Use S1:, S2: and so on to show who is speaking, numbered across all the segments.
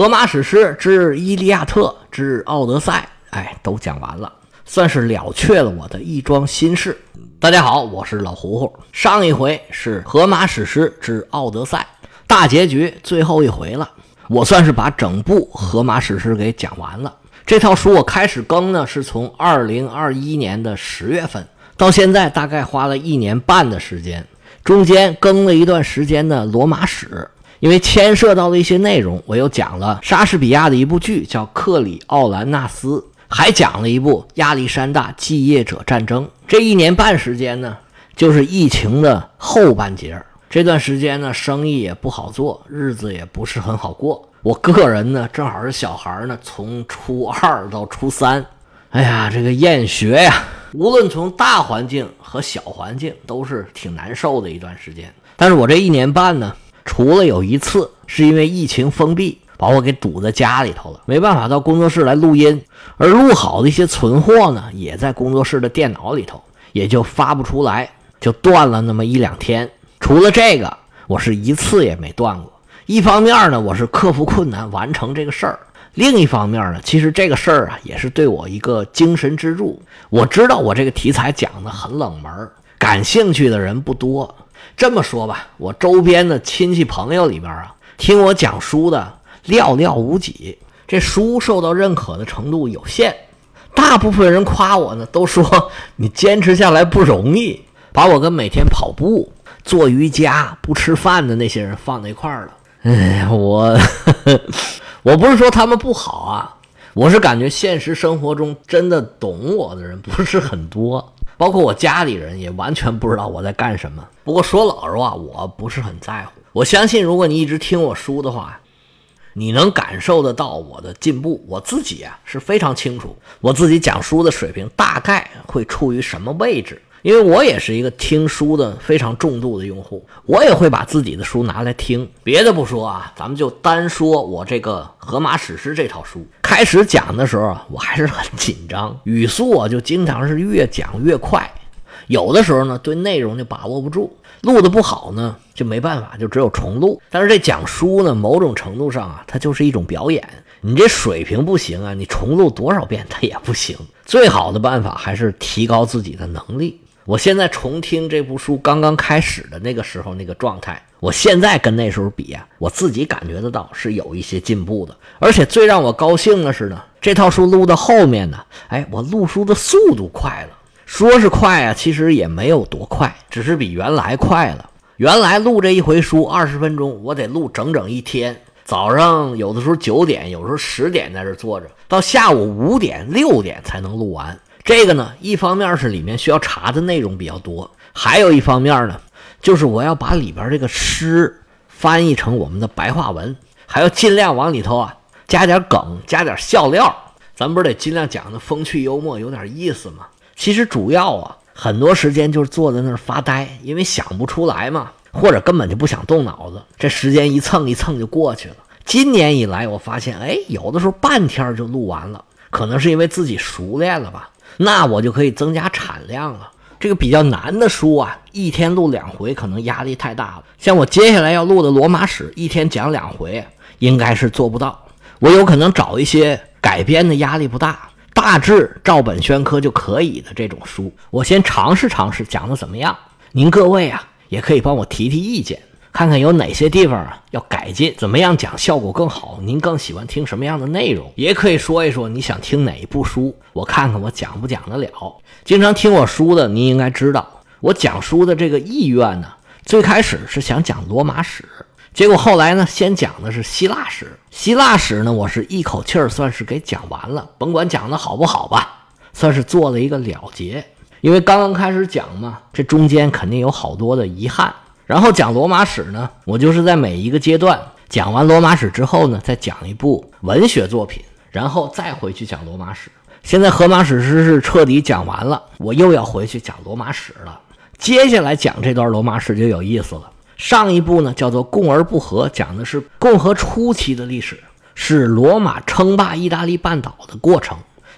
S1: 荷马史诗之《伊利亚特》之《奥德赛》，哎，都讲完了，算是了却了我的一桩心事。大家好，我是老胡胡。上一回是荷马史诗之《奥德赛》大结局，最后一回了。我算是把整部荷马史诗给讲完了。这套书我开始更呢，是从二零二一年的十月份到现在，大概花了一年半的时间。中间更了一段时间的罗马史。因为牵涉到了一些内容，我又讲了莎士比亚的一部剧叫《克里奥兰纳斯》，还讲了一部亚历山大继业者战争。这一年半时间呢，就是疫情的后半截儿这段时间呢，生意也不好做，日子也不是很好过。我个人呢，正好是小孩呢，从初二到初三，哎呀，这个厌学呀，无论从大环境和小环境，都是挺难受的一段时间。但是我这一年半呢。除了有一次是因为疫情封闭，把我给堵在家里头了，没办法到工作室来录音，而录好的一些存货呢，也在工作室的电脑里头，也就发不出来，就断了那么一两天。除了这个，我是一次也没断过。一方面呢，我是克服困难完成这个事儿；另一方面呢，其实这个事儿啊，也是对我一个精神支柱。我知道我这个题材讲的很冷门，感兴趣的人不多。这么说吧，我周边的亲戚朋友里边啊，听我讲书的寥寥无几，这书受到认可的程度有限。大部分人夸我呢，都说你坚持下来不容易，把我跟每天跑步、做瑜伽、不吃饭的那些人放在一块儿了。哎，我我不是说他们不好啊，我是感觉现实生活中真的懂我的人不是很多。包括我家里人也完全不知道我在干什么。不过说老实话，我不是很在乎。我相信，如果你一直听我书的话，你能感受得到我的进步。我自己啊是非常清楚，我自己讲书的水平大概会处于什么位置。因为我也是一个听书的非常重度的用户，我也会把自己的书拿来听。别的不说啊，咱们就单说我这个《荷马史诗》这套书。开始讲的时候啊，我还是很紧张，语速啊就经常是越讲越快，有的时候呢对内容就把握不住，录的不好呢就没办法，就只有重录。但是这讲书呢，某种程度上啊，它就是一种表演。你这水平不行啊，你重录多少遍它也不行。最好的办法还是提高自己的能力。我现在重听这部书刚刚开始的那个时候那个状态，我现在跟那时候比啊，我自己感觉得到是有一些进步的。而且最让我高兴的是呢，这套书录到后面呢，哎，我录书的速度快了。说是快啊，其实也没有多快，只是比原来快了。原来录这一回书二十分钟，我得录整整一天，早上有的时候九点，有时候十点在这坐着，到下午五点六点才能录完。这个呢，一方面是里面需要查的内容比较多，还有一方面呢，就是我要把里边这个诗翻译成我们的白话文，还要尽量往里头啊加点梗，加点笑料。咱不是得尽量讲的风趣幽默，有点意思吗？其实主要啊，很多时间就是坐在那儿发呆，因为想不出来嘛，或者根本就不想动脑子，这时间一蹭一蹭就过去了。今年以来，我发现，哎，有的时候半天就录完了，可能是因为自己熟练了吧。那我就可以增加产量了。这个比较难的书啊，一天录两回可能压力太大了。像我接下来要录的《罗马史》，一天讲两回，应该是做不到。我有可能找一些改编的压力不大、大致照本宣科就可以的这种书，我先尝试尝试讲的怎么样。您各位啊，也可以帮我提提意见。看看有哪些地方啊要改进，怎么样讲效果更好？您更喜欢听什么样的内容？也可以说一说你想听哪一部书，我看看我讲不讲得了。经常听我书的，您应该知道，我讲书的这个意愿呢，最开始是想讲罗马史，结果后来呢，先讲的是希腊史。希腊史呢，我是一口气儿算是给讲完了，甭管讲的好不好吧，算是做了一个了结。因为刚刚开始讲嘛，这中间肯定有好多的遗憾。然后讲罗马史呢，我就是在每一个阶段讲完罗马史之后呢，再讲一部文学作品，然后再回去讲罗马史。现在荷马史诗是彻底讲完了，我又要回去讲罗马史了。接下来讲这段罗马史就有意思了。上一部呢叫做《共而不和》，讲的是共和初期的历史，是罗马称霸意大利半岛的过程。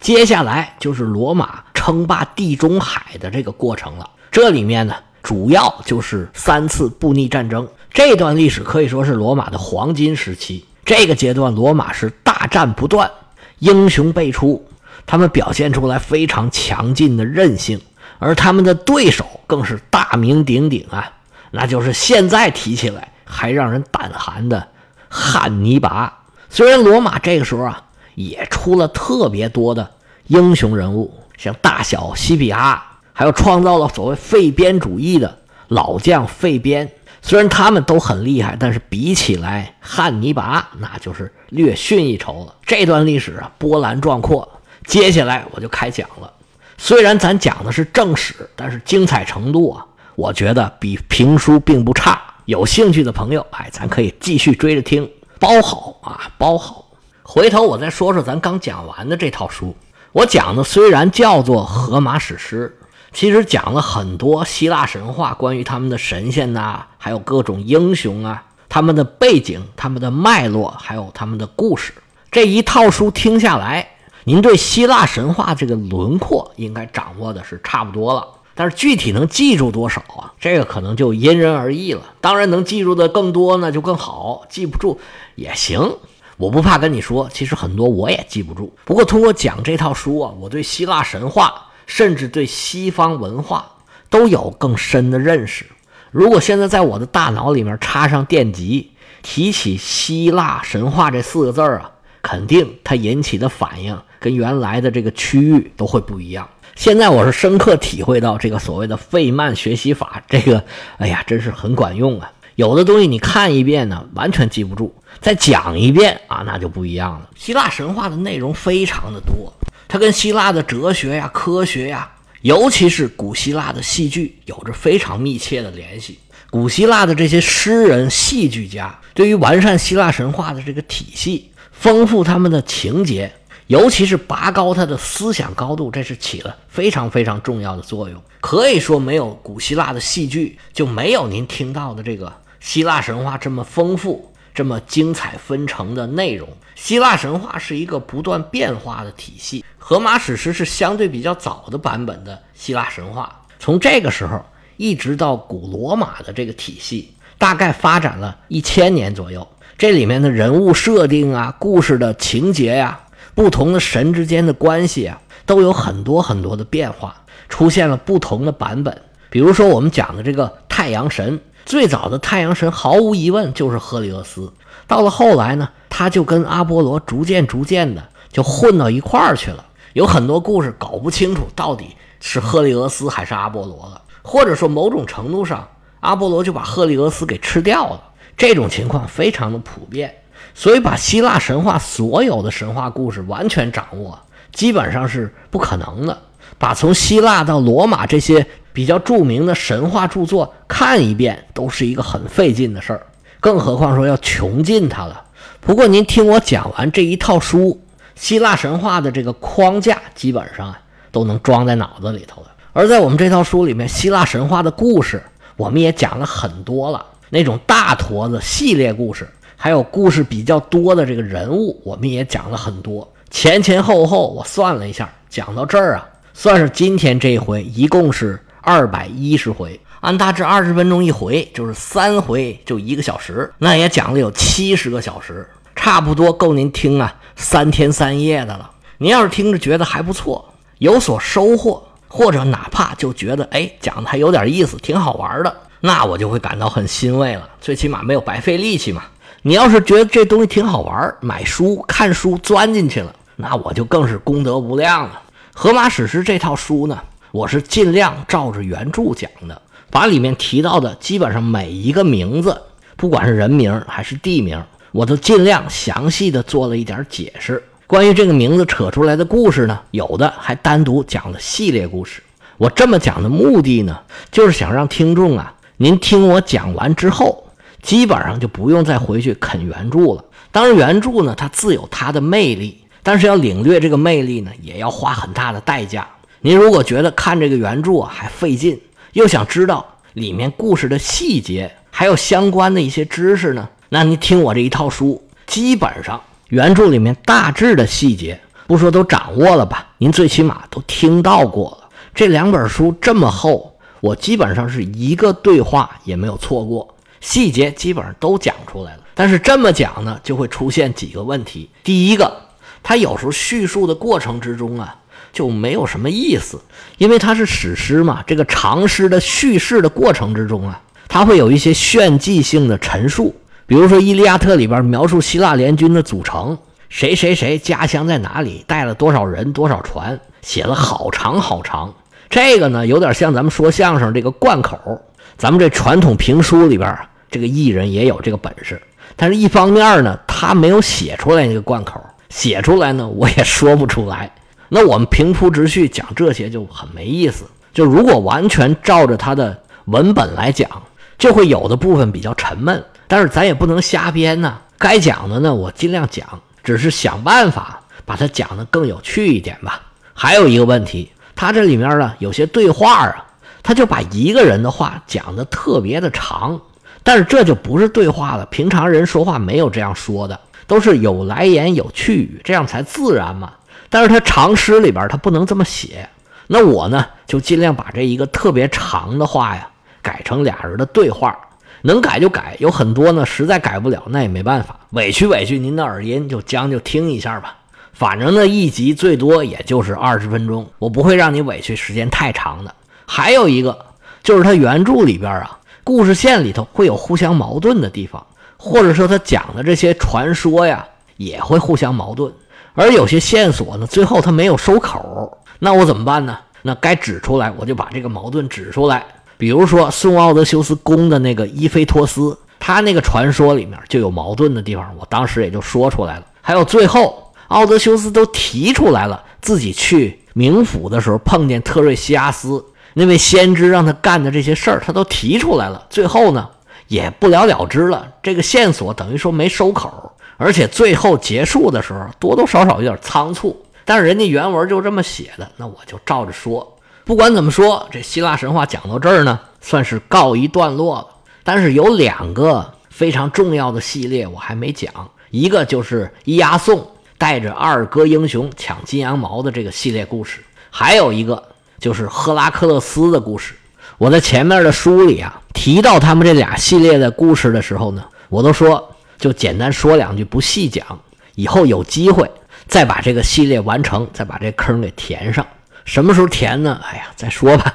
S1: 接下来就是罗马称霸地中海的这个过程了。这里面呢。主要就是三次布匿战争，这段历史可以说是罗马的黄金时期。这个阶段，罗马是大战不断，英雄辈出，他们表现出来非常强劲的韧性，而他们的对手更是大名鼎鼎啊，那就是现在提起来还让人胆寒的汉尼拔。虽然罗马这个时候啊，也出了特别多的英雄人物，像大小西比阿，还有创造了所谓废边主义的老将费边。虽然他们都很厉害，但是比起来，汉尼拔那就是略逊一筹了。这段历史啊，波澜壮阔。接下来我就开讲了。虽然咱讲的是正史，但是精彩程度啊，我觉得比评书并不差。有兴趣的朋友，哎，咱可以继续追着听，包好啊，包好。回头我再说说咱刚讲完的这套书。我讲的虽然叫做《荷马史诗》。其实讲了很多希腊神话，关于他们的神仙呐，还有各种英雄啊，他们的背景、他们的脉络，还有他们的故事。这一套书听下来，您对希腊神话这个轮廓应该掌握的是差不多了。但是具体能记住多少啊？这个可能就因人而异了。当然能记住的更多呢，就更好；记不住也行。我不怕跟你说，其实很多我也记不住。不过通过讲这套书啊，我对希腊神话。甚至对西方文化都有更深的认识。如果现在在我的大脑里面插上电极，提起希腊神话这四个字儿啊，肯定它引起的反应跟原来的这个区域都会不一样。现在我是深刻体会到这个所谓的费曼学习法，这个哎呀，真是很管用啊！有的东西你看一遍呢，完全记不住；再讲一遍啊，那就不一样了。希腊神话的内容非常的多。它跟希腊的哲学呀、科学呀，尤其是古希腊的戏剧，有着非常密切的联系。古希腊的这些诗人、戏剧家，对于完善希腊神话的这个体系、丰富他们的情节，尤其是拔高他的思想高度，这是起了非常非常重要的作用。可以说，没有古希腊的戏剧，就没有您听到的这个希腊神话这么丰富。这么精彩纷呈的内容，希腊神话是一个不断变化的体系。荷马史诗是相对比较早的版本的希腊神话，从这个时候一直到古罗马的这个体系，大概发展了一千年左右。这里面的人物设定啊，故事的情节呀，不同的神之间的关系啊，都有很多很多的变化，出现了不同的版本。比如说我们讲的这个太阳神。最早的太阳神毫无疑问就是赫利俄斯，到了后来呢，他就跟阿波罗逐渐逐渐的就混到一块儿去了。有很多故事搞不清楚到底是赫利俄斯还是阿波罗了，或者说某种程度上，阿波罗就把赫利俄斯给吃掉了。这种情况非常的普遍，所以把希腊神话所有的神话故事完全掌握，基本上是不可能的。把从希腊到罗马这些。比较著名的神话著作看一遍都是一个很费劲的事儿，更何况说要穷尽它了。不过您听我讲完这一套书，希腊神话的这个框架基本上都能装在脑子里头了。而在我们这套书里面，希腊神话的故事我们也讲了很多了，那种大坨子系列故事，还有故事比较多的这个人物，我们也讲了很多。前前后后我算了一下，讲到这儿啊，算是今天这一回一共是。二百一十回，按大致二十分钟一回，就是三回就一个小时，那也讲了有七十个小时，差不多够您听啊三天三夜的了。您要是听着觉得还不错，有所收获，或者哪怕就觉得哎讲的还有点意思，挺好玩的，那我就会感到很欣慰了。最起码没有白费力气嘛。你要是觉得这东西挺好玩，买书看书钻进去了，那我就更是功德无量了。《荷马史诗》这套书呢？我是尽量照着原著讲的，把里面提到的基本上每一个名字，不管是人名还是地名，我都尽量详细的做了一点解释。关于这个名字扯出来的故事呢，有的还单独讲了系列故事。我这么讲的目的呢，就是想让听众啊，您听我讲完之后，基本上就不用再回去啃原著了。当然，原著呢，它自有它的魅力，但是要领略这个魅力呢，也要花很大的代价。您如果觉得看这个原著啊还费劲，又想知道里面故事的细节，还有相关的一些知识呢，那您听我这一套书，基本上原著里面大致的细节，不说都掌握了吧，您最起码都听到过了。这两本书这么厚，我基本上是一个对话也没有错过，细节基本上都讲出来了。但是这么讲呢，就会出现几个问题。第一个，它有时候叙述的过程之中啊，就没有什么意思，因为它是史诗嘛。这个长诗的叙事的过程之中啊，它会有一些炫技性的陈述，比如说《伊利亚特》里边描述希腊联军的组成，谁谁谁家乡在哪里，带了多少人、多少船，写了好长好长。这个呢，有点像咱们说相声这个贯口。咱们这传统评书里边，这个艺人也有这个本事。但是，一方面呢，他没有写出来那个贯口，写出来呢，我也说不出来。那我们平铺直叙讲这些就很没意思。就如果完全照着他的文本来讲，就会有的部分比较沉闷。但是咱也不能瞎编呢，该讲的呢，我尽量讲，只是想办法把它讲得更有趣一点吧。还有一个问题，他这里面呢，有些对话啊，他就把一个人的话讲得特别的长。但是这就不是对话了，平常人说话没有这样说的，都是有来言有去语，这样才自然嘛。但是他长诗里边他不能这么写，那我呢就尽量把这一个特别长的话呀改成俩人的对话，能改就改，有很多呢实在改不了，那也没办法，委屈委屈您的耳音，就将就听一下吧。反正呢一集最多也就是二十分钟，我不会让你委屈时间太长的。还有一个就是他原著里边啊。故事线里头会有互相矛盾的地方，或者说他讲的这些传说呀，也会互相矛盾。而有些线索呢，最后他没有收口，那我怎么办呢？那该指出来，我就把这个矛盾指出来。比如说送奥德修斯攻的那个伊菲托斯，他那个传说里面就有矛盾的地方，我当时也就说出来了。还有最后奥德修斯都提出来了，自己去冥府的时候碰见特瑞西阿斯。那位先知让他干的这些事儿，他都提出来了，最后呢也不了了之了。这个线索等于说没收口，而且最后结束的时候多多少少有点仓促。但是人家原文就这么写的，那我就照着说。不管怎么说，这希腊神话讲到这儿呢，算是告一段落了。但是有两个非常重要的系列我还没讲，一个就是伊阿宋带着二哥英雄抢金羊毛的这个系列故事，还有一个。就是赫拉克勒斯的故事。我在前面的书里啊提到他们这俩系列的故事的时候呢，我都说就简单说两句，不细讲。以后有机会再把这个系列完成，再把这坑给填上。什么时候填呢？哎呀，再说吧。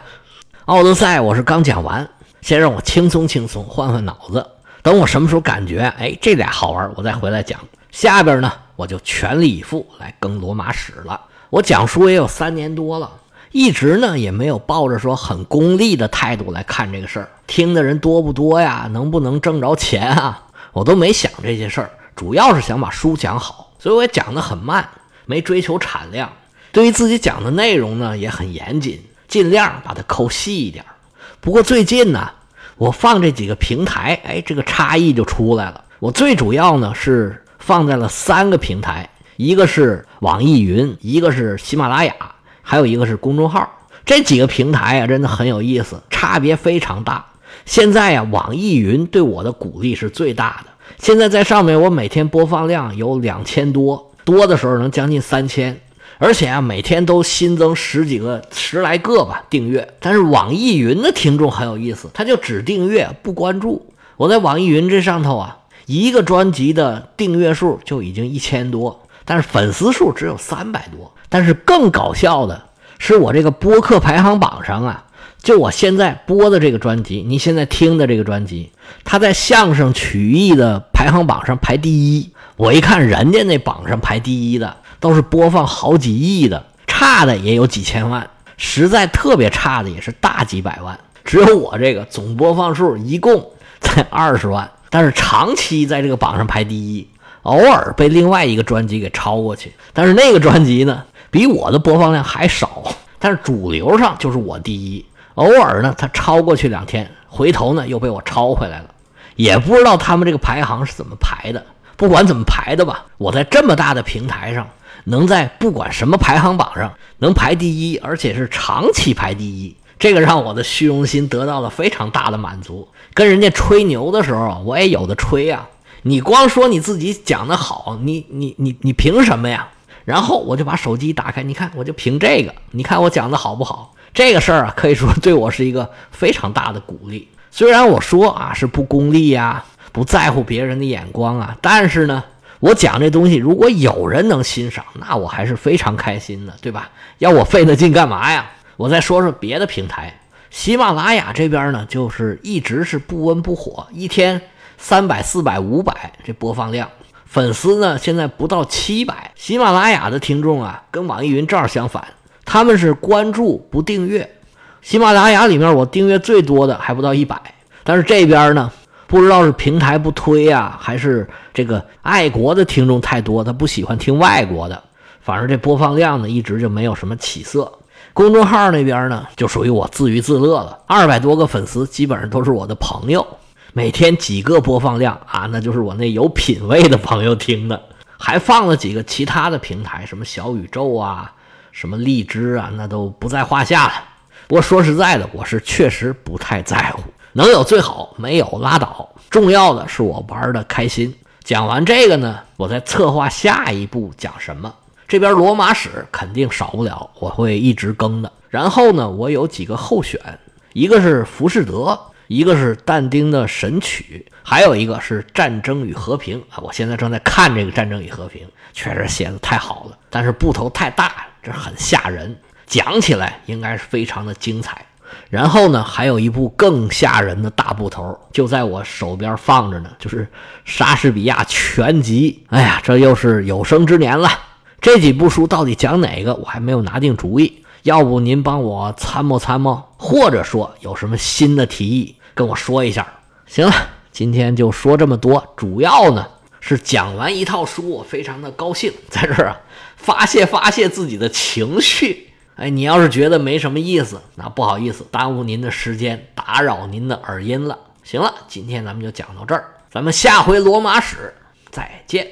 S1: 奥德赛我是刚讲完，先让我轻松轻松，换换脑子。等我什么时候感觉哎这俩好玩，我再回来讲。下边呢我就全力以赴来更罗马史了。我讲书也有三年多了。一直呢也没有抱着说很功利的态度来看这个事儿，听的人多不多呀？能不能挣着钱啊？我都没想这些事儿，主要是想把书讲好，所以我也讲得很慢，没追求产量。对于自己讲的内容呢也很严谨，尽量把它抠细一点。不过最近呢，我放这几个平台，哎，这个差异就出来了。我最主要呢是放在了三个平台，一个是网易云，一个是喜马拉雅。还有一个是公众号，这几个平台呀，真的很有意思，差别非常大。现在呀，网易云对我的鼓励是最大的。现在在上面，我每天播放量有两千多，多的时候能将近三千，而且啊，每天都新增十几个、十来个吧订阅。但是网易云的听众很有意思，他就只订阅不关注。我在网易云这上头啊，一个专辑的订阅数就已经一千多，但是粉丝数只有三百多。但是更搞笑的是，我这个播客排行榜上啊，就我现在播的这个专辑，你现在听的这个专辑，它在相声曲艺的排行榜上排第一。我一看人家那榜上排第一的，都是播放好几亿的，差的也有几千万，实在特别差的也是大几百万。只有我这个总播放数一共才二十万，但是长期在这个榜上排第一，偶尔被另外一个专辑给超过去，但是那个专辑呢？比我的播放量还少，但是主流上就是我第一。偶尔呢，他超过去两天，回头呢又被我超回来了。也不知道他们这个排行是怎么排的。不管怎么排的吧，我在这么大的平台上，能在不管什么排行榜上能排第一，而且是长期排第一，这个让我的虚荣心得到了非常大的满足。跟人家吹牛的时候，我也有的吹啊。你光说你自己讲的好，你你你你凭什么呀？然后我就把手机打开，你看，我就凭这个，你看我讲的好不好？这个事儿啊，可以说对我是一个非常大的鼓励。虽然我说啊是不功利呀，不在乎别人的眼光啊。但是呢，我讲这东西，如果有人能欣赏，那我还是非常开心的，对吧？要我费那劲干嘛呀？我再说说别的平台，喜马拉雅这边呢，就是一直是不温不火，一天三百、四百、五百这播放量。粉丝呢，现在不到七百。喜马拉雅的听众啊，跟网易云正好相反，他们是关注不订阅。喜马拉雅里面我订阅最多的还不到一百，但是这边呢，不知道是平台不推呀，还是这个爱国的听众太多，他不喜欢听外国的。反正这播放量呢，一直就没有什么起色。公众号那边呢，就属于我自娱自乐了，二百多个粉丝，基本上都是我的朋友。每天几个播放量啊，那就是我那有品位的朋友听的，还放了几个其他的平台，什么小宇宙啊，什么荔枝啊，那都不在话下了。不过说实在的，我是确实不太在乎，能有最好，没有拉倒。重要的是我玩的开心。讲完这个呢，我再策划下一步讲什么。这边罗马史肯定少不了，我会一直更的。然后呢，我有几个候选，一个是浮士德。一个是但丁的《神曲》，还有一个是《战争与和平》啊！我现在正在看这个《战争与和平》，确实写的太好了，但是部头太大了，这很吓人，讲起来应该是非常的精彩。然后呢，还有一部更吓人的大部头，就在我手边放着呢，就是《莎士比亚全集》。哎呀，这又是有生之年了。这几部书到底讲哪个，我还没有拿定主意。要不您帮我参谋参谋，或者说有什么新的提议？跟我说一下，行了，今天就说这么多。主要呢是讲完一套书，我非常的高兴，在这儿啊发泄发泄自己的情绪。哎，你要是觉得没什么意思，那不好意思，耽误您的时间，打扰您的耳音了。行了，今天咱们就讲到这儿，咱们下回罗马史再见。